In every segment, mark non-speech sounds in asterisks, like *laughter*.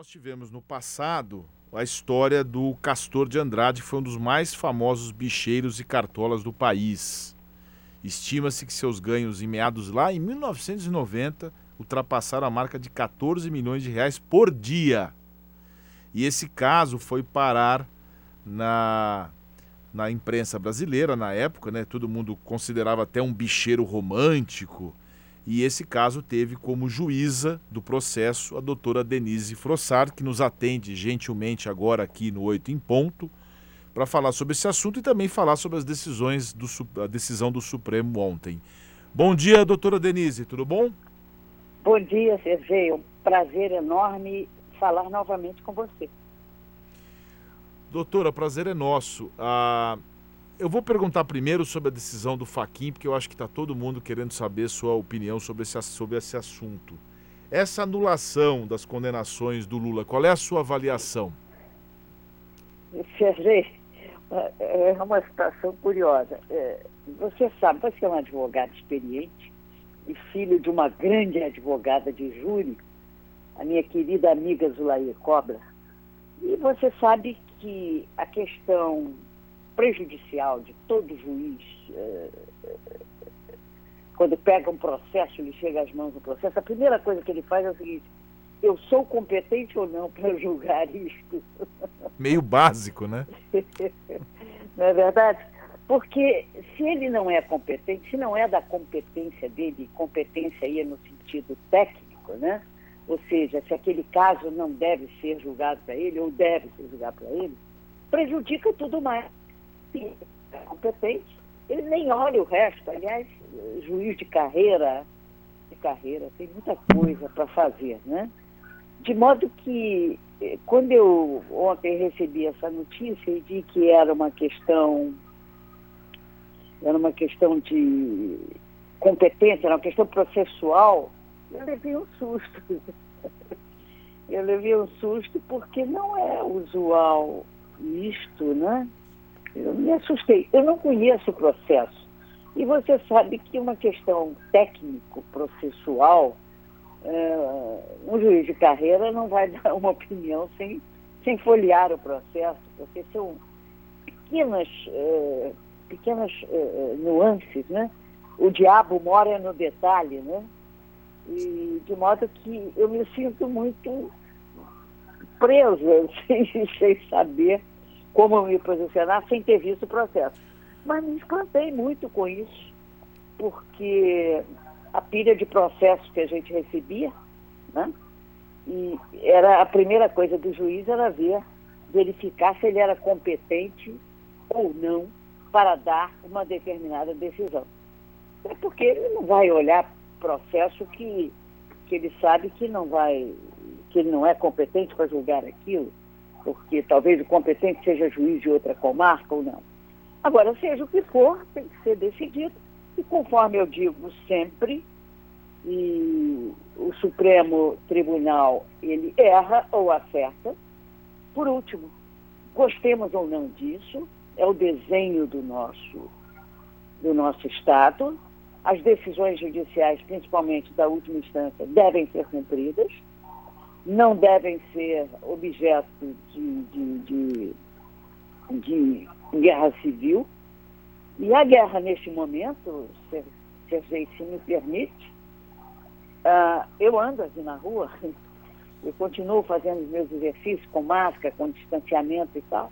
nós tivemos no passado a história do Castor de Andrade, que foi um dos mais famosos bicheiros e cartolas do país. Estima-se que seus ganhos em meados lá em 1990 ultrapassaram a marca de 14 milhões de reais por dia. E esse caso foi parar na, na imprensa brasileira na época, né? Todo mundo considerava até um bicheiro romântico. E esse caso teve como juíza do processo a doutora Denise Frossard, que nos atende gentilmente agora aqui no Oito em Ponto, para falar sobre esse assunto e também falar sobre as decisões do, a decisão do Supremo ontem. Bom dia, doutora Denise, tudo bom? Bom dia, Sergei. Um prazer enorme falar novamente com você. Doutora, prazer é nosso. Ah, eu vou perguntar primeiro sobre a decisão do Faquin, porque eu acho que está todo mundo querendo saber sua opinião sobre esse, sobre esse assunto. Essa anulação das condenações do Lula, qual é a sua avaliação? Sergei, é uma situação curiosa. É, você sabe, você é um advogado experiente e filho de uma grande advogada de júri, a minha querida amiga Zulair Cobra. E você sabe que a questão prejudicial de todo juiz, eh, quando pega um processo, ele chega às mãos do processo, a primeira coisa que ele faz é o seguinte: eu sou competente ou não para julgar isto? Meio básico, né? *laughs* não é verdade? Porque se ele não é competente, se não é da competência dele, competência aí é no sentido técnico, né? Ou seja, se aquele caso não deve ser julgado para ele ou deve ser julgado para ele, prejudica tudo mais é competente, ele nem olha o resto. Aliás, juiz de carreira, de carreira, tem muita coisa para fazer, né? De modo que, eh, quando eu ontem recebi essa notícia e vi que era uma questão, era uma questão de competência, era uma questão processual, eu levei um susto. *laughs* Eu levei um susto porque não é usual isto, né? Eu me assustei. Eu não conheço o processo. E você sabe que uma questão técnico-processual, é, um juiz de carreira não vai *laughs* dar uma opinião sem, sem folhear o processo, porque são pequenas, é, pequenas é, nuances, né? O diabo mora no detalhe, né? E de modo que eu me sinto muito presa, *laughs* sem, sem saber como me posicionar sem ter visto o processo. Mas me espantei muito com isso, porque a pilha de processos que a gente recebia, né? E era a primeira coisa do juiz era ver, verificar se ele era competente ou não para dar uma determinada decisão. É porque ele não vai olhar processo que, que ele sabe que não vai, que ele não é competente para julgar aquilo porque talvez o competente seja juiz de outra comarca ou não. Agora, seja o que for, tem que ser decidido, e conforme eu digo sempre, e o Supremo Tribunal ele erra ou acerta. Por último, gostemos ou não disso, é o desenho do nosso, do nosso Estado. As decisões judiciais, principalmente da última instância, devem ser cumpridas não devem ser objeto de, de, de, de guerra civil. E a guerra, neste momento, se, se a gente me permite, uh, eu ando aqui na rua, *laughs* eu continuo fazendo os meus exercícios com máscara, com distanciamento e tal.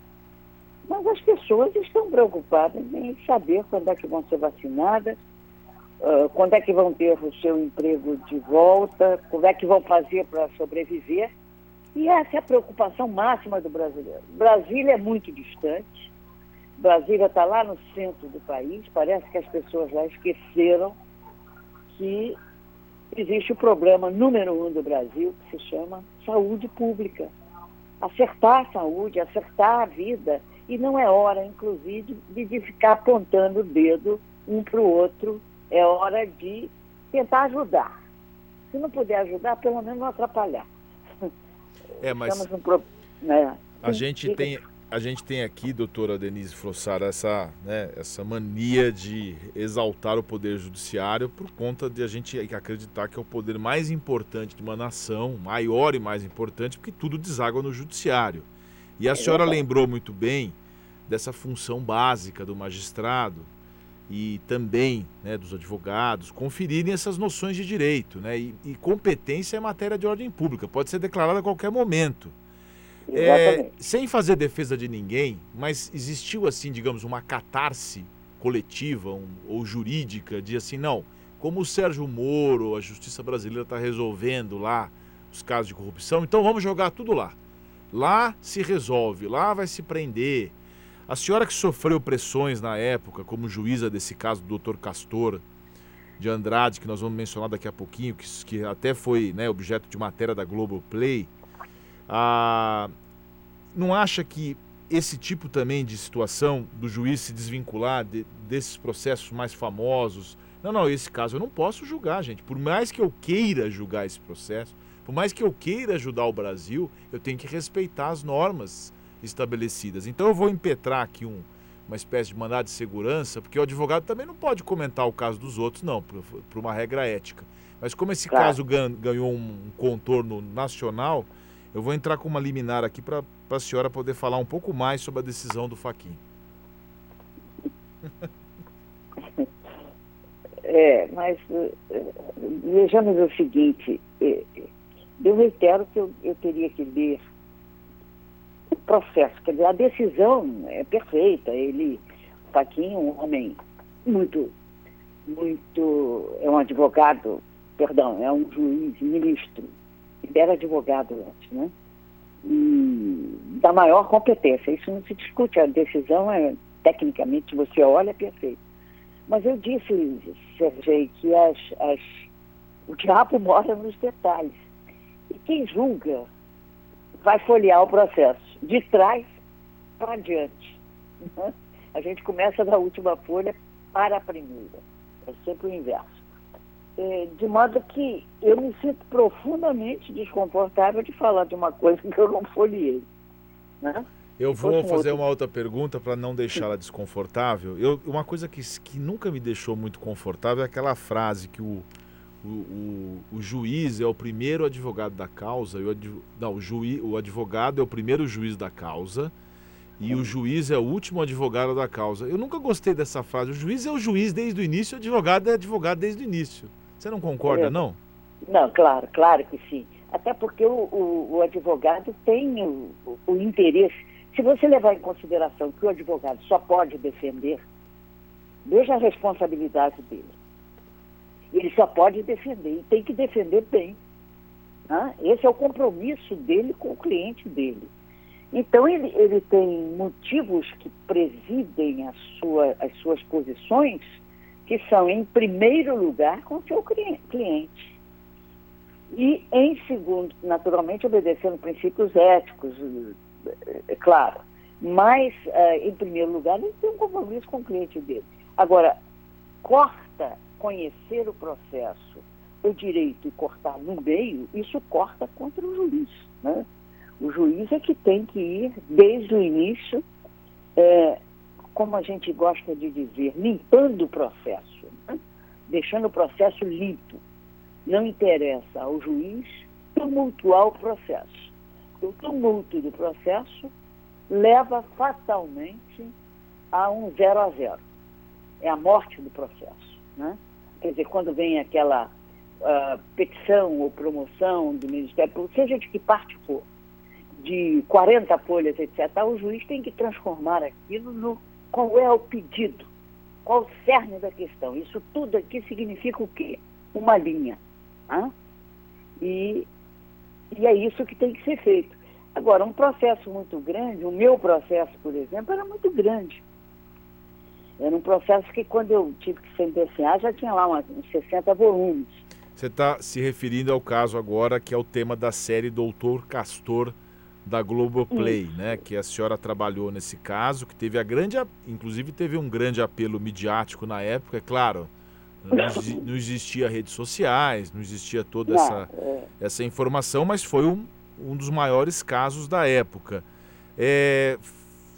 Mas as pessoas estão preocupadas em saber quando é que vão ser vacinadas, Uh, quando é que vão ter o seu emprego de volta, como é que vão fazer para sobreviver. E essa é a preocupação máxima do brasileiro. Brasília é muito distante, Brasília está lá no centro do país, parece que as pessoas lá esqueceram que existe o problema número um do Brasil, que se chama saúde pública. Acertar a saúde, acertar a vida. E não é hora, inclusive, de ficar apontando o dedo um para o outro é hora de tentar ajudar. Se não puder ajudar, pelo menos não atrapalhar. *laughs* É, mas pro... é. a gente tem a gente tem aqui, doutora Denise Frossara, essa, né, essa mania de exaltar o poder judiciário por conta de a gente acreditar que é o poder mais importante de uma nação, maior e mais importante, porque tudo deságua no judiciário. E a senhora lembrou muito bem dessa função básica do magistrado e também né, dos advogados conferirem essas noções de direito. Né? E, e competência é matéria de ordem pública, pode ser declarada a qualquer momento. É, sem fazer defesa de ninguém, mas existiu assim, digamos, uma catarse coletiva um, ou jurídica de assim, não, como o Sérgio Moro, a justiça brasileira está resolvendo lá os casos de corrupção, então vamos jogar tudo lá. Lá se resolve, lá vai se prender. A senhora que sofreu pressões na época, como juíza desse caso do Dr. Castor de Andrade, que nós vamos mencionar daqui a pouquinho, que, que até foi né, objeto de matéria da Globoplay, Play ah, não acha que esse tipo também de situação do juiz se desvincular de, desses processos mais famosos? Não, não, esse caso eu não posso julgar, gente. Por mais que eu queira julgar esse processo, por mais que eu queira ajudar o Brasil, eu tenho que respeitar as normas estabelecidas. Então eu vou impetrar aqui um, uma espécie de mandado de segurança, porque o advogado também não pode comentar o caso dos outros, não, por, por uma regra ética. Mas como esse claro. caso ganhou um contorno nacional, eu vou entrar com uma liminar aqui para a senhora poder falar um pouco mais sobre a decisão do Faquin. *laughs* É, mas uh, vejamos o seguinte, uh, eu reitero que eu, eu teria que ler o processo, quer dizer, a decisão é perfeita, ele, Faquin, um homem muito, muito, é um advogado, perdão, é um juiz, ministro, ele era advogado antes, né? E da maior competência. Isso não se discute, a decisão é, tecnicamente, você olha, é perfeito. Mas eu disse, Sergei, que as, as, o diabo *laughs* mora nos detalhes. E quem julga vai folhear o processo, de trás para diante. Né? A gente começa da última folha para a primeira. É sempre o inverso. É, de modo que eu me sinto profundamente desconfortável de falar de uma coisa que eu não folhei. Né? Eu vou fazer uma outra pergunta para não deixá-la desconfortável. Eu, uma coisa que, que nunca me deixou muito confortável é aquela frase que o, o, o, o juiz é o primeiro advogado da causa, o, não, o, juiz, o advogado é o primeiro juiz da causa e o juiz é o último advogado da causa. Eu nunca gostei dessa frase. O juiz é o juiz desde o início, o advogado é advogado desde o início. Você não concorda, é. não? Não, claro, claro que sim. Até porque o, o, o advogado tem o, o, interesse. Se você levar em consideração que o advogado só pode defender, veja a responsabilidade dele. Ele só pode defender e tem que defender bem. Né? Esse é o compromisso dele com o cliente dele. Então, ele, ele tem motivos que presidem sua, as suas posições que são, em primeiro lugar, com o seu cliente. E, em segundo, naturalmente, obedecendo princípios éticos, é claro. Mas, uh, em primeiro lugar, ele tem um compromisso com o cliente dele. Agora, corta conhecer o processo, o direito e cortar no meio, isso corta contra o juiz. Né? O juiz é que tem que ir desde o início é, como a gente gosta de dizer, limpando o processo, né? deixando o processo limpo. Não interessa ao juiz tumultuar o processo. O tumulto do processo leva fatalmente a um zero a zero. É a morte do processo. Né? Quer dizer, quando vem aquela uh, petição ou promoção do Ministério Público, seja de que parte for, de 40 folhas, etc., o juiz tem que transformar aquilo no qual é o pedido, qual o cerne da questão. Isso tudo aqui significa o quê? Uma linha. Né? E, e é isso que tem que ser feito. Agora, um processo muito grande, o meu processo, por exemplo, era muito grande. Era um processo que, quando eu tive que sentenciar, já tinha lá uns 60 volumes. Você está se referindo ao caso agora, que é o tema da série Doutor Castor da Globoplay, Isso. né? Que a senhora trabalhou nesse caso, que teve a grande, inclusive teve um grande apelo midiático na época, é claro. *laughs* Não, existia redes sociais, não existia toda não, essa, é. essa informação, mas foi um, um dos maiores casos da época. É,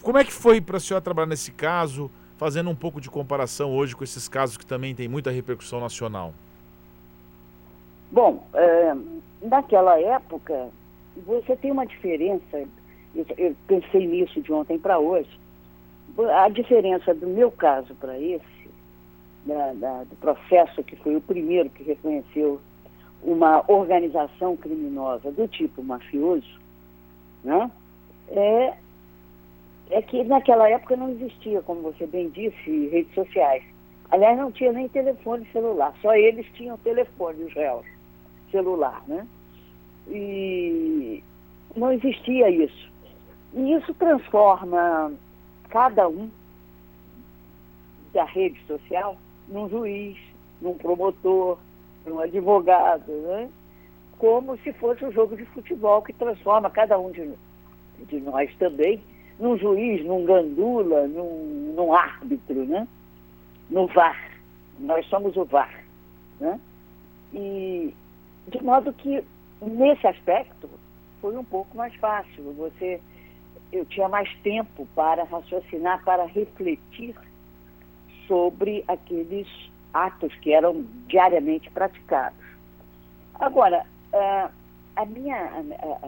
Como é que foi para a senhora trabalhar nesse caso, fazendo um pouco de comparação hoje com esses casos que também têm muita repercussão nacional? Bom, é, naquela época, você tem uma diferença, eu, eu pensei nisso de ontem para hoje, a diferença do meu caso para esse, da, da, do processo que foi o primeiro que reconheceu uma organização criminosa do tipo mafioso, né, é, é que naquela época não existia, como você bem disse, redes sociais. Aliás, não tinha nem telefone celular, só eles tinham telefone, os réus, celular, né? E não existia isso. E isso transforma cada um da rede social num juiz, num promotor, num advogado, né? como se fosse um jogo de futebol que transforma cada um de, de nós também num juiz, num gandula, num, num árbitro, né? no VAR. Nós somos o VAR. Né? E de modo que nesse aspecto foi um pouco mais fácil. Você eu tinha mais tempo para raciocinar, para refletir sobre aqueles atos que eram diariamente praticados. Agora, uh, a minha,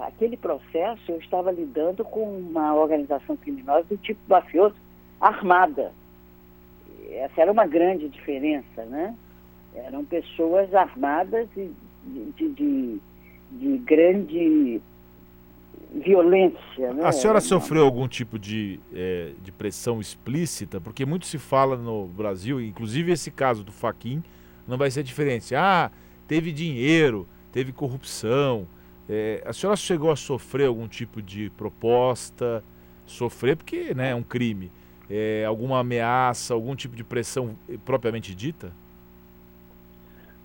aquele processo eu estava lidando com uma organização criminosa do tipo mafioso armada. Essa era uma grande diferença, né? Eram pessoas armadas e de, de, de grande violência. Né? A senhora sofreu algum tipo de, é, de pressão explícita? Porque muito se fala no Brasil, inclusive esse caso do Faquin não vai ser diferente. Ah, teve dinheiro, teve corrupção. É, a senhora chegou a sofrer algum tipo de proposta? Sofrer porque né, é um crime. É, alguma ameaça, algum tipo de pressão propriamente dita?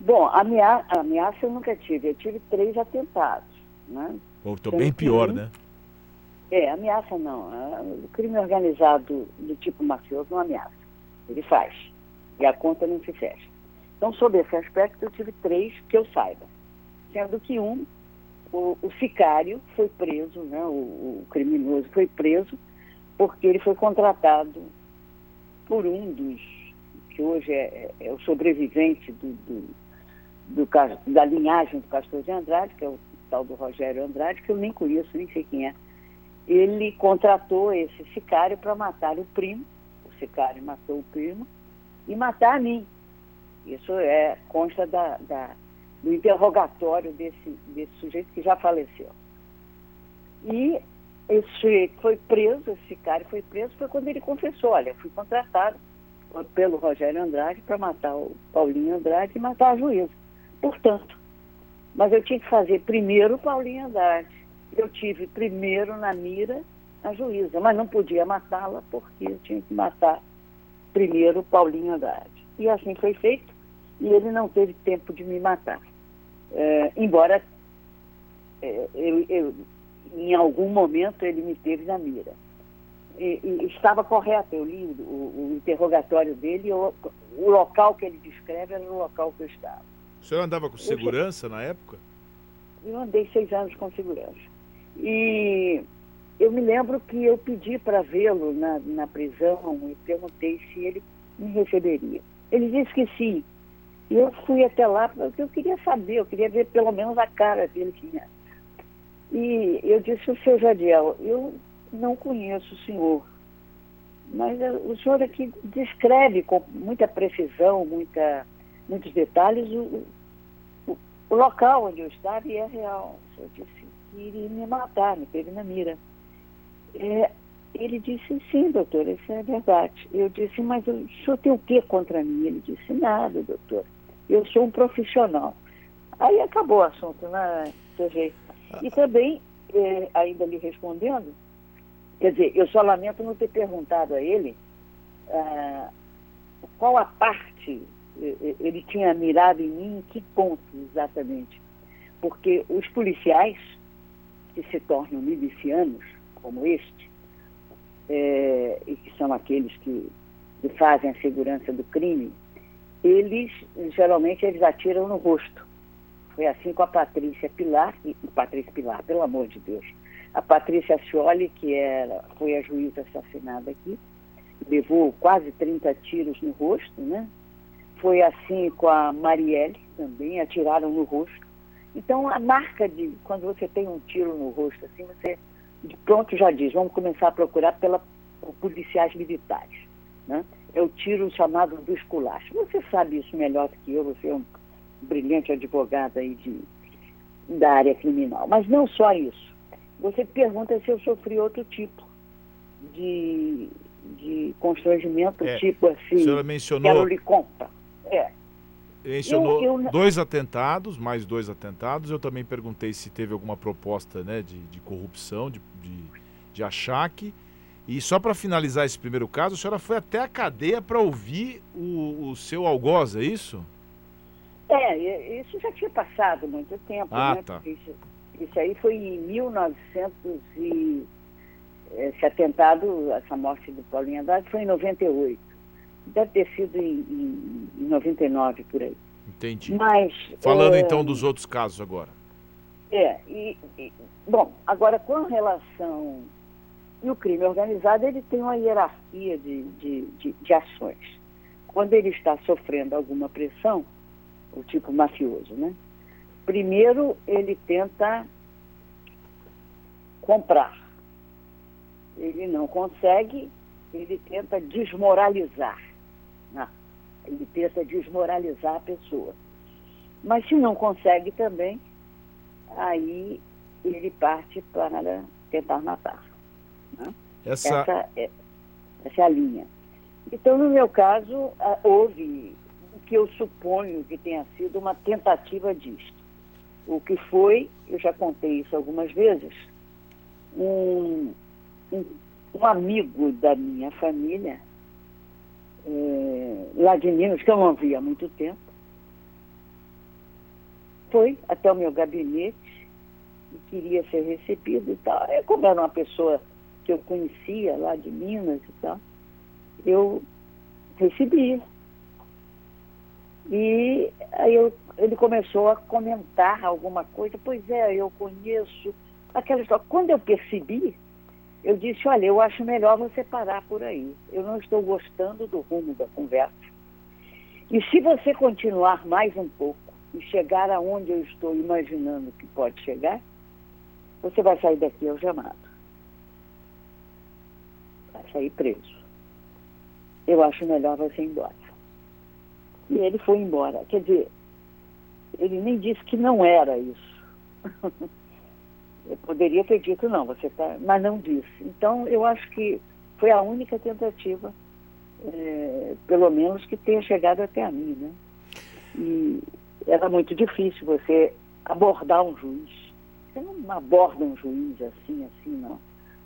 Bom, ameaça, ameaça eu nunca tive. Eu tive três atentados. Né? Estou bem pior, né? É, ameaça não. O crime organizado do tipo mafioso não ameaça. Ele faz. E a conta não se fecha. Então, sob esse aspecto, eu tive três que eu saiba. Sendo que um, o, o sicário foi preso, né, o, o, criminoso foi preso, porque ele foi contratado por um dos, que hoje é, é, é o sobrevivente do, do, do, da linhagem do Castor de Andrade, que é o tal do Rogério Andrade, que eu nem conheço, nem sei quem é. Ele contratou esse sicário para matar o primo, o sicário matou o primo, e matar a mim. Isso é consta da, da, do interrogatório desse, desse sujeito que já faleceu. E esse sujeito foi preso, esse sicário foi preso, foi quando ele confessou, olha, fui contratado pelo Rogério Andrade para matar o Paulinho Andrade e matar a juíza. Portanto, mas eu tinha que fazer primeiro Paulinho Andrade. Eu tive primeiro na mira a juíza, mas não podia matá-la porque eu tinha que matar primeiro Paulinho Andrade. E assim foi feito, e ele não teve tempo de me matar. É, embora é, eu, eu, em algum momento ele me teve na mira. E, e estava correto, eu li o, o interrogatório dele, o, o local que ele descreve era o local que eu estava. O senhor andava com segurança eu, na época? Eu andei seis anos com segurança. E eu me lembro que eu pedi para vê-lo na, na prisão e perguntei se ele me receberia. Ele disse que sim. Eu fui até lá porque eu queria saber, eu queria ver pelo menos a cara dele tinha. E eu disse, o seu Jadiel, eu não conheço o senhor, mas o senhor aqui descreve com muita precisão, muita muitos detalhes, o, o, o, local onde eu estava e é real. Eu disse que iria me matar, me teve na mira. É, ele disse, sim, doutor, isso é verdade. Eu disse, mas o senhor tem o que contra mim? Ele disse, nada, doutor. Eu sou um profissional. Aí acabou o assunto, né. E também, é, ainda lhe respondendo, quer dizer, eu só lamento não ter perguntado a ele ah, qual a parte ele tinha mirado em mim em que ponto exatamente? Porque os policiais que se tornam milicianos, como este, é, e que são aqueles que, que fazem a segurança do crime, eles, geralmente, eles atiram no rosto. Foi assim com a Patrícia Pilar, e Patrícia Pilar, pelo amor de Deus, A Patrícia Scioli, que era, foi a juíza assassinada aqui, levou quase 30 tiros no rosto, né? Foi assim com a Marielle também, atiraram no rosto. Então, a marca de quando você tem um tiro no rosto, assim, você de pronto já diz, vamos começar a procurar pela, policiais militares. Né? O tiro chamado do esculacho. Você sabe isso melhor do que eu, você é um brilhante advogado aí de, da área criminal. Mas não só isso. Você pergunta se eu sofri outro tipo de, de constrangimento, é, tipo assim, a senhora mencionou... quero lhe conta. É. Mencionou eu, eu... dois atentados, mais dois atentados. Eu também perguntei se teve alguma proposta né, de, de corrupção, de, de, de achaque. E só para finalizar esse primeiro caso, a senhora foi até a cadeia para ouvir o, o, seu algoz, é isso? É, isso já tinha passado muito tempo, ah, né? Tá. Isso, isso aí foi em 1900 e esse atentado, essa morte do Paulinho Haddad foi em 98. Deve ter sido em, em, em 99 por aí. Entendi. Mas, Falando é, então dos outros casos agora. É, e, e, bom, agora com relação. E o crime organizado, ele tem uma hierarquia de, de, de, de ações. Quando ele está sofrendo alguma pressão, o tipo mafioso, né? Primeiro, ele tenta comprar. Ele não consegue, ele tenta desmoralizar. Né? Ele tenta desmoralizar a pessoa. Mas se não consegue também, aí ele parte para tentar matar. Né? Essa... Essa, é, essa é a linha. Então, no meu caso, houve o que eu suponho que tenha sido uma tentativa disto. O que foi, eu já contei isso algumas vezes, um, um, um amigo da minha família, é, lá de Minas, que eu não via há muito tempo, foi até o meu gabinete e queria ser recebido e tal. Eu, como era uma pessoa que eu conhecia lá de Minas e tal, eu recebi. E aí eu, ele começou a comentar alguma coisa. Pois é, eu conheço aquela história. Quando eu percebi, eu disse, olha, eu acho melhor você parar por aí. Eu não estou gostando do rumo da conversa. E se você continuar mais um pouco e chegar aonde eu estou imaginando que pode chegar, você vai sair daqui algemado. Vai sair preso. Eu acho melhor você ir embora. E ele foi embora. Quer dizer, ele nem disse que não era isso. *laughs* eu poderia ter dito não, você tá, mas não disse. Então, eu acho que foi a única tentativa, é, pelo menos, que tenha chegado até a mim, né? E era muito difícil você abordar um juiz. Você não aborda um juiz assim, assim, não.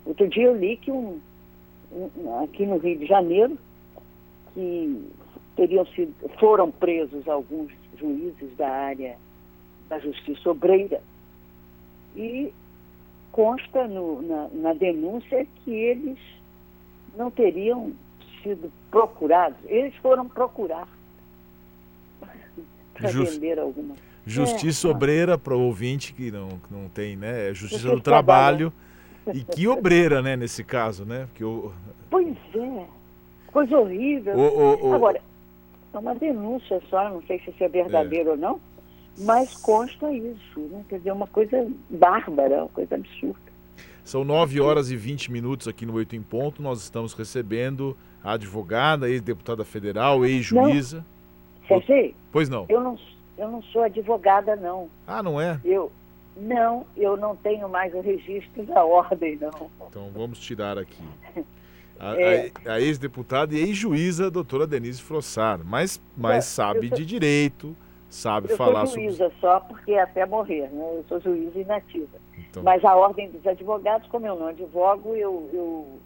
Outro dia eu li que um, aqui no Rio de Janeiro, que teriam sido, foram presos alguns juízes da área da justiça obreira e consta no, na, na denúncia que eles não teriam sido procurados, eles foram procurar *laughs* para Just, vender alguma Justiça é, obreira para o ouvinte que não, que não tem, né? É justiça do trabalho. E que obreira, né, nesse caso, né? Porque eu... Pois é. Coisa horrível. O, o, o... Agora, é uma denúncia só, não sei se isso é verdadeiro é. ou não, mas consta isso, né? Quer dizer, uma coisa bárbara, uma coisa absurda. São 9 horas e 20 minutos aqui no Oito em Ponto. Nós estamos recebendo a advogada, ex-deputada federal, ex-juíza. Sergei? Pois não. Eu não, eu não sou advogada, não. Ah, não é? Eu, não, eu não tenho mais o registro da ordem, não. Então vamos tirar aqui. A, é. a, a ex-deputada e ex-juíza, doutora Denise Frossar, mas, mas sabe sou, de direito, sabe falar sobre... Eu sou juíza só porque até morrer, né? Eu sou juíza inativa. Então... Mas a ordem dos advogados, como eu não advogo, eu, eu,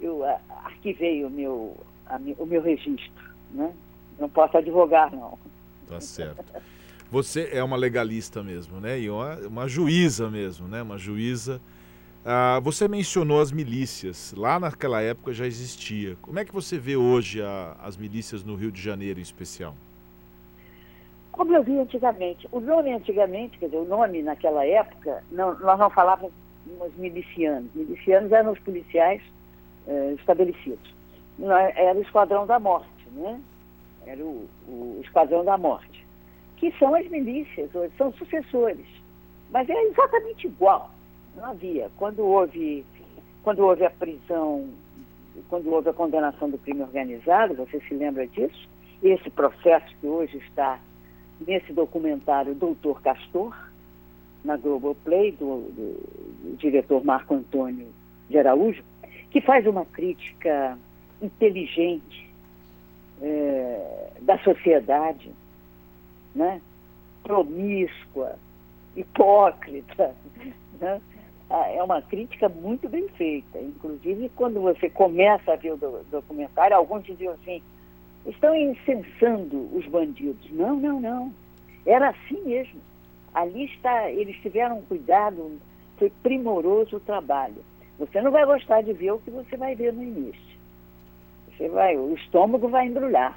eu arquivei o meu, a, o meu registro, né? Não posso advogar, não. Tá certo. *laughs* Você é uma legalista mesmo, né? E uma, uma juíza mesmo, né? Uma juíza ah, você mencionou as milícias. Lá naquela época já existia. Como é que você vê hoje a, as milícias no Rio de Janeiro, em especial? Como eu vi antigamente. O nome antigamente, quer dizer, o nome naquela época, não, nós não falávamos os milicianos. Milicianos eram os policiais eh, estabelecidos. Era o Esquadrão da Morte, né? Era o, o Esquadrão da Morte. Que são as milícias, são sucessores. Mas é exatamente igual. Não havia. Quando houve, quando houve a prisão, quando houve a condenação do crime organizado, você se lembra disso? Esse processo que hoje está nesse documentário Doutor Castor, na Globoplay, do, do, do diretor Marco Antônio de Araújo, que faz uma crítica inteligente é, da sociedade, né? promíscua, hipócrita. *laughs* Né? Ah, é uma crítica muito bem feita. Inclusive, quando você começa a ver o documentário, alguns diziam assim, estão incensando os bandidos. Não, não, não. Era assim mesmo. Ali está, eles tiveram cuidado, foi primoroso o trabalho. Você não vai gostar de ver o que você vai ver no início. Você vai, o estômago vai embrulhar.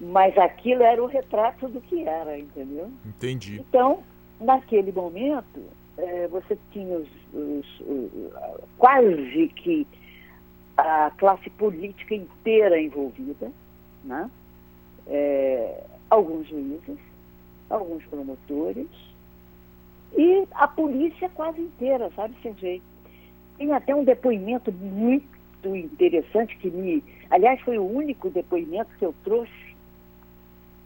Mas aquilo era o retrato do que era, entendeu? Entendi. Então, naquele momento, é, você tinha os, os, os, quase que a classe política inteira envolvida, né? É, alguns juízes, alguns promotores e a polícia quase inteira, sabe, Sergei? Tem até um depoimento muito interessante que me. Aliás, foi o único depoimento que eu trouxe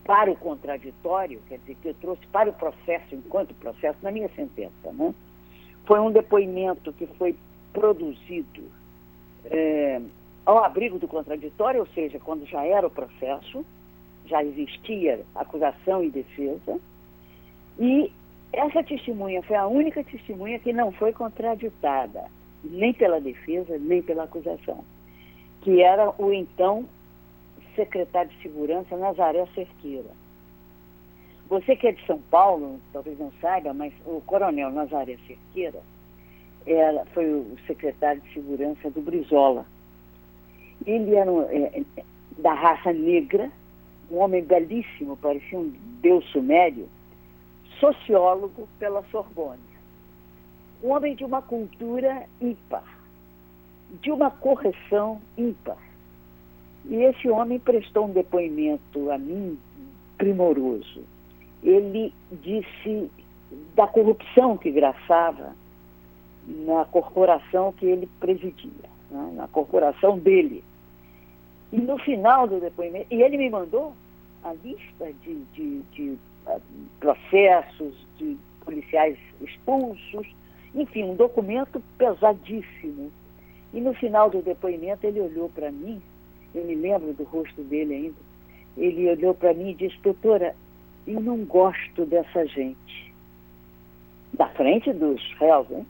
para o contraditório, quer dizer, que eu trouxe para o processo, enquanto processo, na minha sentença. Né? Foi um depoimento que foi produzido é, ao abrigo do contraditório, ou seja, quando já era o processo, já existia acusação e defesa, e essa testemunha foi a única testemunha que não foi contraditada, nem pela defesa, nem pela acusação, que era o então secretário de Segurança Nazaré Cerqueira. Você que é de São Paulo, talvez não saiba, mas o coronel Nazaré Cerqueira era, foi o secretário de Segurança do Brizola. Ele era um, é, da raça negra, um homem belíssimo, parecia um deus sumério, sociólogo pela Sorbonne. Um homem de uma cultura ímpar, de uma correção ímpar. E esse homem prestou um depoimento a mim primoroso. Ele disse da corrupção que graçava na corporação que ele presidia, né? na corporação dele. E no final do depoimento, e ele me mandou a lista de, de, de uh, processos, de policiais expulsos, enfim, um documento pesadíssimo. E no final do depoimento ele olhou para mim, eu me lembro do rosto dele ainda, ele olhou para mim e disse, doutora, eu não gosto dessa gente. Da frente dos réus, hein?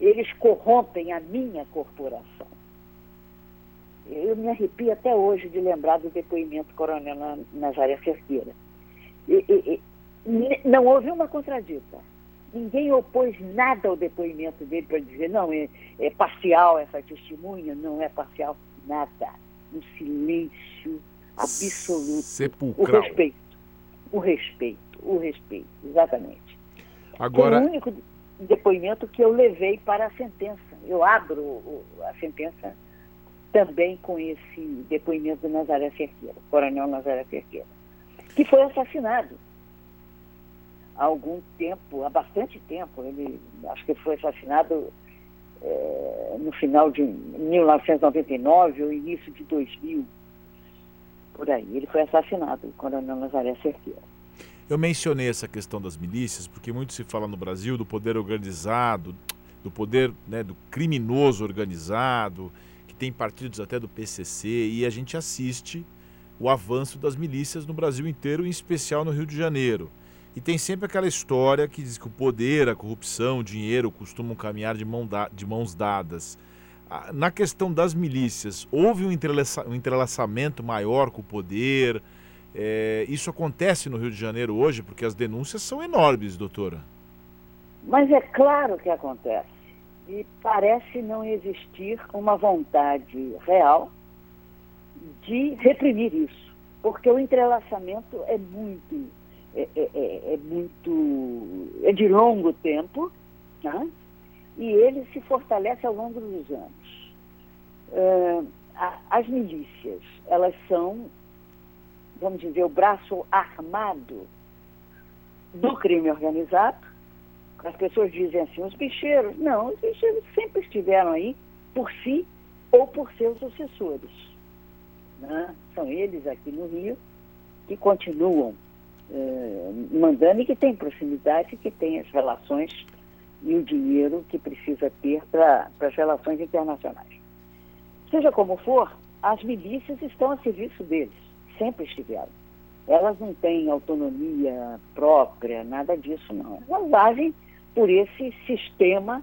Eles corrompem a minha corporação. Eu me arrepio até hoje de lembrar do depoimento coronel Nazaré Cerqueira. E, e, e, não houve uma contradita. Ninguém opôs nada ao depoimento dele para dizer, não, é, é parcial essa testemunha, não é parcial, nada. Um silêncio absoluto. Sepulcral. O respeito. O respeito, o respeito, exatamente. Agora... Foi o único depoimento que eu levei para a sentença. Eu abro a sentença também com esse depoimento do Nazaré Cerqueira, coronel Nazaré Cerqueira, que foi assassinado há algum tempo, há bastante tempo. Ele, acho que foi assassinado é, no final de 1999 ou início de 2000, por aí. Ele foi assassinado, o coronel Nazaré Cerqueira. Eu mencionei essa questão das milícias porque muito se fala no Brasil do poder organizado, do poder né, do criminoso organizado, tem partidos até do PCC e a gente assiste o avanço das milícias no Brasil inteiro, em especial no Rio de Janeiro. E tem sempre aquela história que diz que o poder, a corrupção, o dinheiro costumam caminhar de, mão da, de mãos dadas. Na questão das milícias, houve um, entrelaça, um entrelaçamento maior com o poder? É, isso acontece no Rio de Janeiro hoje, porque as denúncias são enormes, doutora. Mas é claro que acontece e parece não existir uma vontade real de reprimir isso, porque o entrelaçamento é muito, é, é, é, é muito, é de longo tempo, né? e ele se fortalece ao longo dos anos. Uh, as milícias, elas são, vamos dizer, o braço armado do crime organizado. As pessoas dizem assim, os bicheiros. Não, os bicheiros sempre estiveram aí por si ou por seus sucessores. Né? São eles aqui no Rio que continuam eh, mandando e que têm proximidade, que têm as relações e o dinheiro que precisa ter para as relações internacionais. Seja como for, as milícias estão a serviço deles, sempre estiveram. Elas não têm autonomia própria, nada disso não. Elas agem por esse sistema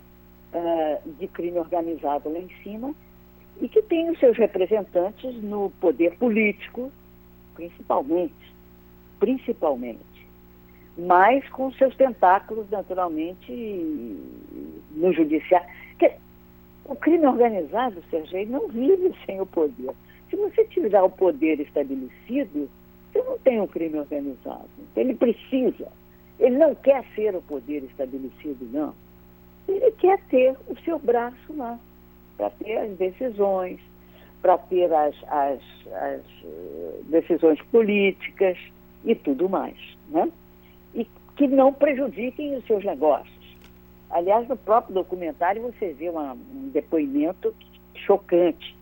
uh, de crime organizado lá em cima e que tem os seus representantes no poder político, principalmente, principalmente, mas com seus tentáculos, naturalmente, no judiciário. O crime organizado, Sergei, não vive sem o poder. Se você tirar o poder estabelecido, você não tem um crime organizado. Ele precisa. Ele não quer ser o poder estabelecido, não. Ele quer ter o seu braço lá, para ter as decisões, para ter as, as, as uh, decisões políticas e tudo mais. Né? E que não prejudiquem os seus negócios. Aliás, no próprio documentário você vê uma, um depoimento chocante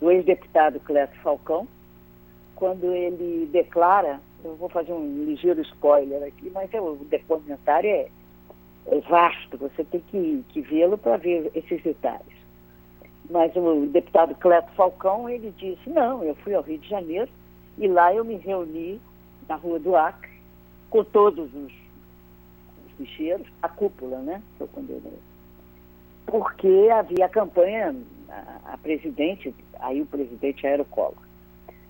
do ex-deputado Clécio Falcão, quando ele declara, eu vou fazer um ligeiro spoiler aqui, mas é, o documentário é, é vasto, você tem que, que vê-lo para ver esses detalhes. Mas o deputado Cleto Falcão, ele disse, não, eu fui ao Rio de Janeiro e lá eu me reuni na Rua do Acre com todos os bicheiros, a cúpula, né? Foi quando eu... Porque havia a campanha, a, a presidente, aí o presidente era o Collor,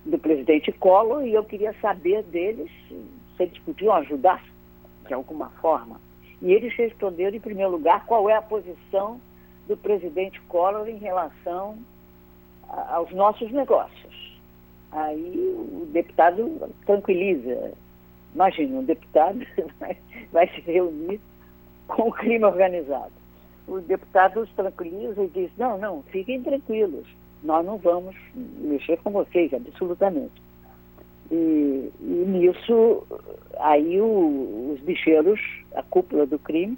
do presidente Collor, e eu queria saber deles se eles podiam ajudar de alguma forma. E eles responderam, em primeiro lugar, qual é a posição do presidente Collor em relação a, aos nossos negócios. Aí o deputado tranquiliza, Imagina, um deputado *laughs* vai, se reunir com o crime organizado. O deputado os tranquiliza e diz, não, não, fiquem tranquilos, nós não vamos mexer com vocês, absolutamente. E, e nisso, aí o, os bicheiros, a cúpula do crime,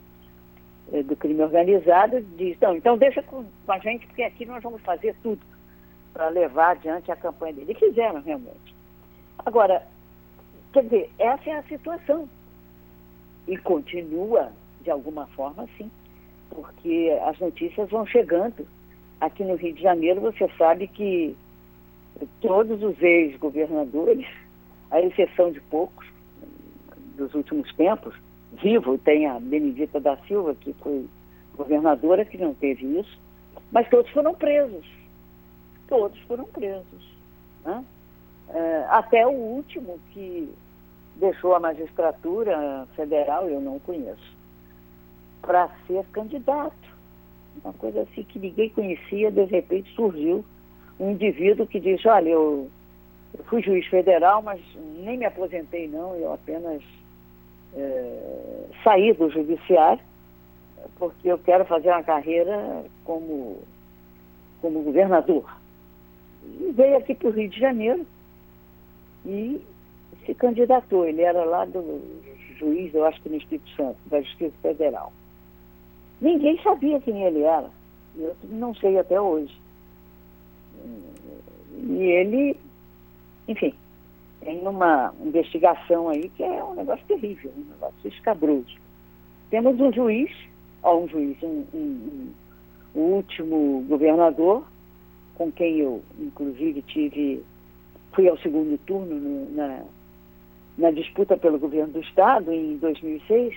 eh, do crime organizado, diz, não, então deixa com a gente, porque aqui nós vamos fazer tudo para levar adiante a campanha dele. E fizeram realmente. Agora, Quer dizer, essa é a situação. E continua, de alguma forma, assim, porque as notícias vão chegando. Aqui no Rio de Janeiro, você sabe que todos os ex-governadores, à exceção de poucos, dos últimos tempos, vivo, tem a Benedita da Silva, que foi governadora, que não teve isso, mas todos foram presos. Todos foram presos. Né? É, até o último que deixou a magistratura federal, eu não conheço, para ser candidato. Uma coisa assim que ninguém conhecia, de repente surgiu um indivíduo que disse, olha, eu, eu fui juiz federal, mas nem me aposentei não, eu apenas é, saí do judiciário, porque eu quero fazer uma carreira como, como governador. Veio aqui para o Rio de Janeiro e se candidatou. Ele era lá do juiz, eu acho que no Espírito Santo, da Justiça Federal. Ninguém sabia quem ele era. Eu não sei até hoje. E ele, enfim, tem uma investigação aí que é um negócio terrível, um negócio escabroso. Temos um juiz, ó, um juiz, um, um, um, o último governador, com quem eu, inclusive, tive, fui ao segundo turno no, na, na disputa pelo governo do Estado, em 2006,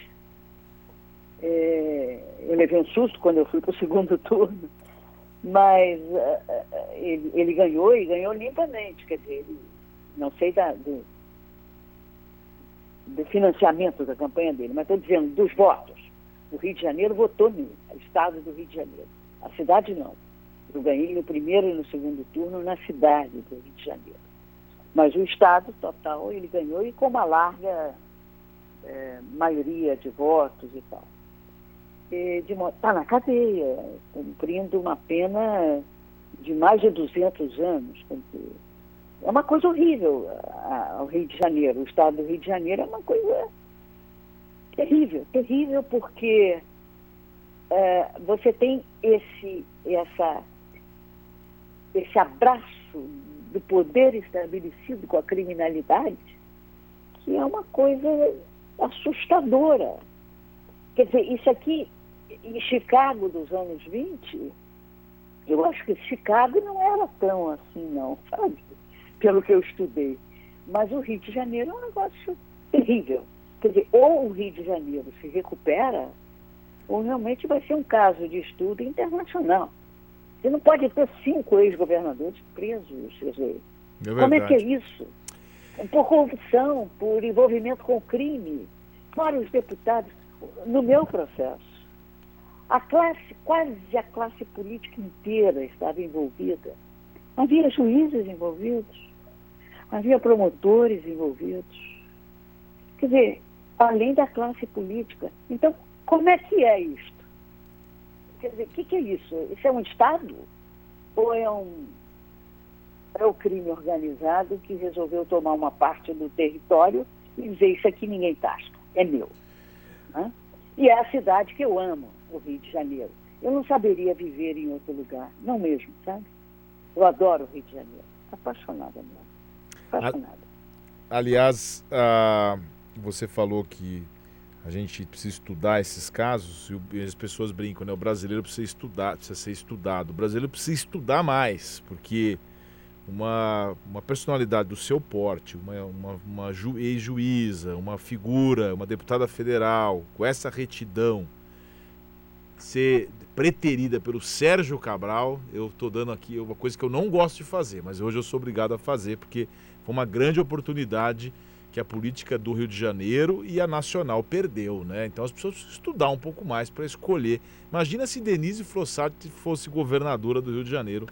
é, eu levei um susto quando eu fui para o *laughs* segundo turno, mas uh, ele, ele, ganhou e ganhou limpamente, quer dizer, ele, não sei da, do, do financiamento da campanha dele, mas estou dizendo, dos votos. O Rio de Janeiro votou no Estado do Rio de Janeiro. A cidade não. Eu ganhei no primeiro e no segundo turno na cidade do Rio de Janeiro. Mas o Estado total ele ganhou e com uma larga é, maioria de votos e tal. está na cadeia, cumprindo uma pena de mais de 200 anos. É uma coisa horrível o Rio de Janeiro. O estado do Rio de Janeiro é uma coisa terrível, terrível porque é, você tem esse, essa, esse abraço do poder estabelecido com a criminalidade, que é uma coisa assustadora. Quer dizer, isso aqui, em Chicago dos anos 20, eu acho que Chicago não era tão assim, não, sabe? Pelo que eu estudei. Mas o Rio de Janeiro é um negócio terrível. Quer dizer, ou o Rio de Janeiro se recupera, ou realmente vai ser um caso de estudo internacional. Você não pode ter cinco ex-governadores presos. É como é que é isso? Por corrupção, por envolvimento com crime. Vários deputados, no meu processo, a classe, quase a classe política inteira estava envolvida. Havia juízes envolvidos, havia promotores envolvidos. Quer dizer, além da classe política. Então, como é que é isto? Quer dizer, o que, que, é isso? Isso é um Estado? Ou é um é o crime organizado que resolveu tomar uma parte do território e dizer isso aqui ninguém tasca, é meu. Né? E é a cidade que eu amo, o Rio de Janeiro. Eu não saberia viver em outro lugar, não mesmo, sabe? Eu adoro o Rio de Janeiro, apaixonada mesmo, apaixonada. Aliás, uh, você falou que a gente precisa estudar esses casos e as pessoas brincam, né? O brasileiro precisa estudar, precisa ser estudado. O brasileiro precisa estudar mais, porque uma, uma personalidade do seu porte, uma, uma, uma ju, ex-juíza, uma figura, uma deputada federal, com essa retidão, ser preterida pelo Sérgio Cabral, eu estou dando aqui uma coisa que eu não gosto de fazer, mas hoje eu sou obrigado a fazer, porque foi uma grande oportunidade que a política do Rio de Janeiro e a nacional perdeu, né? Então as pessoas estudar um pouco mais para escolher. Imagina se Denise Frossati fosse governadora do Rio de Janeiro,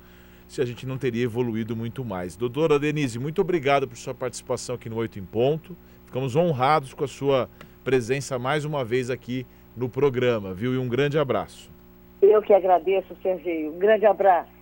se a gente não teria evoluído muito mais. Doutora Denise, muito obrigado por sua participação aqui no Oito em Ponto. Ficamos honrados com a sua presença mais uma vez aqui no programa, viu? E um grande abraço. Eu que agradeço, Sergio. Um grande abraço.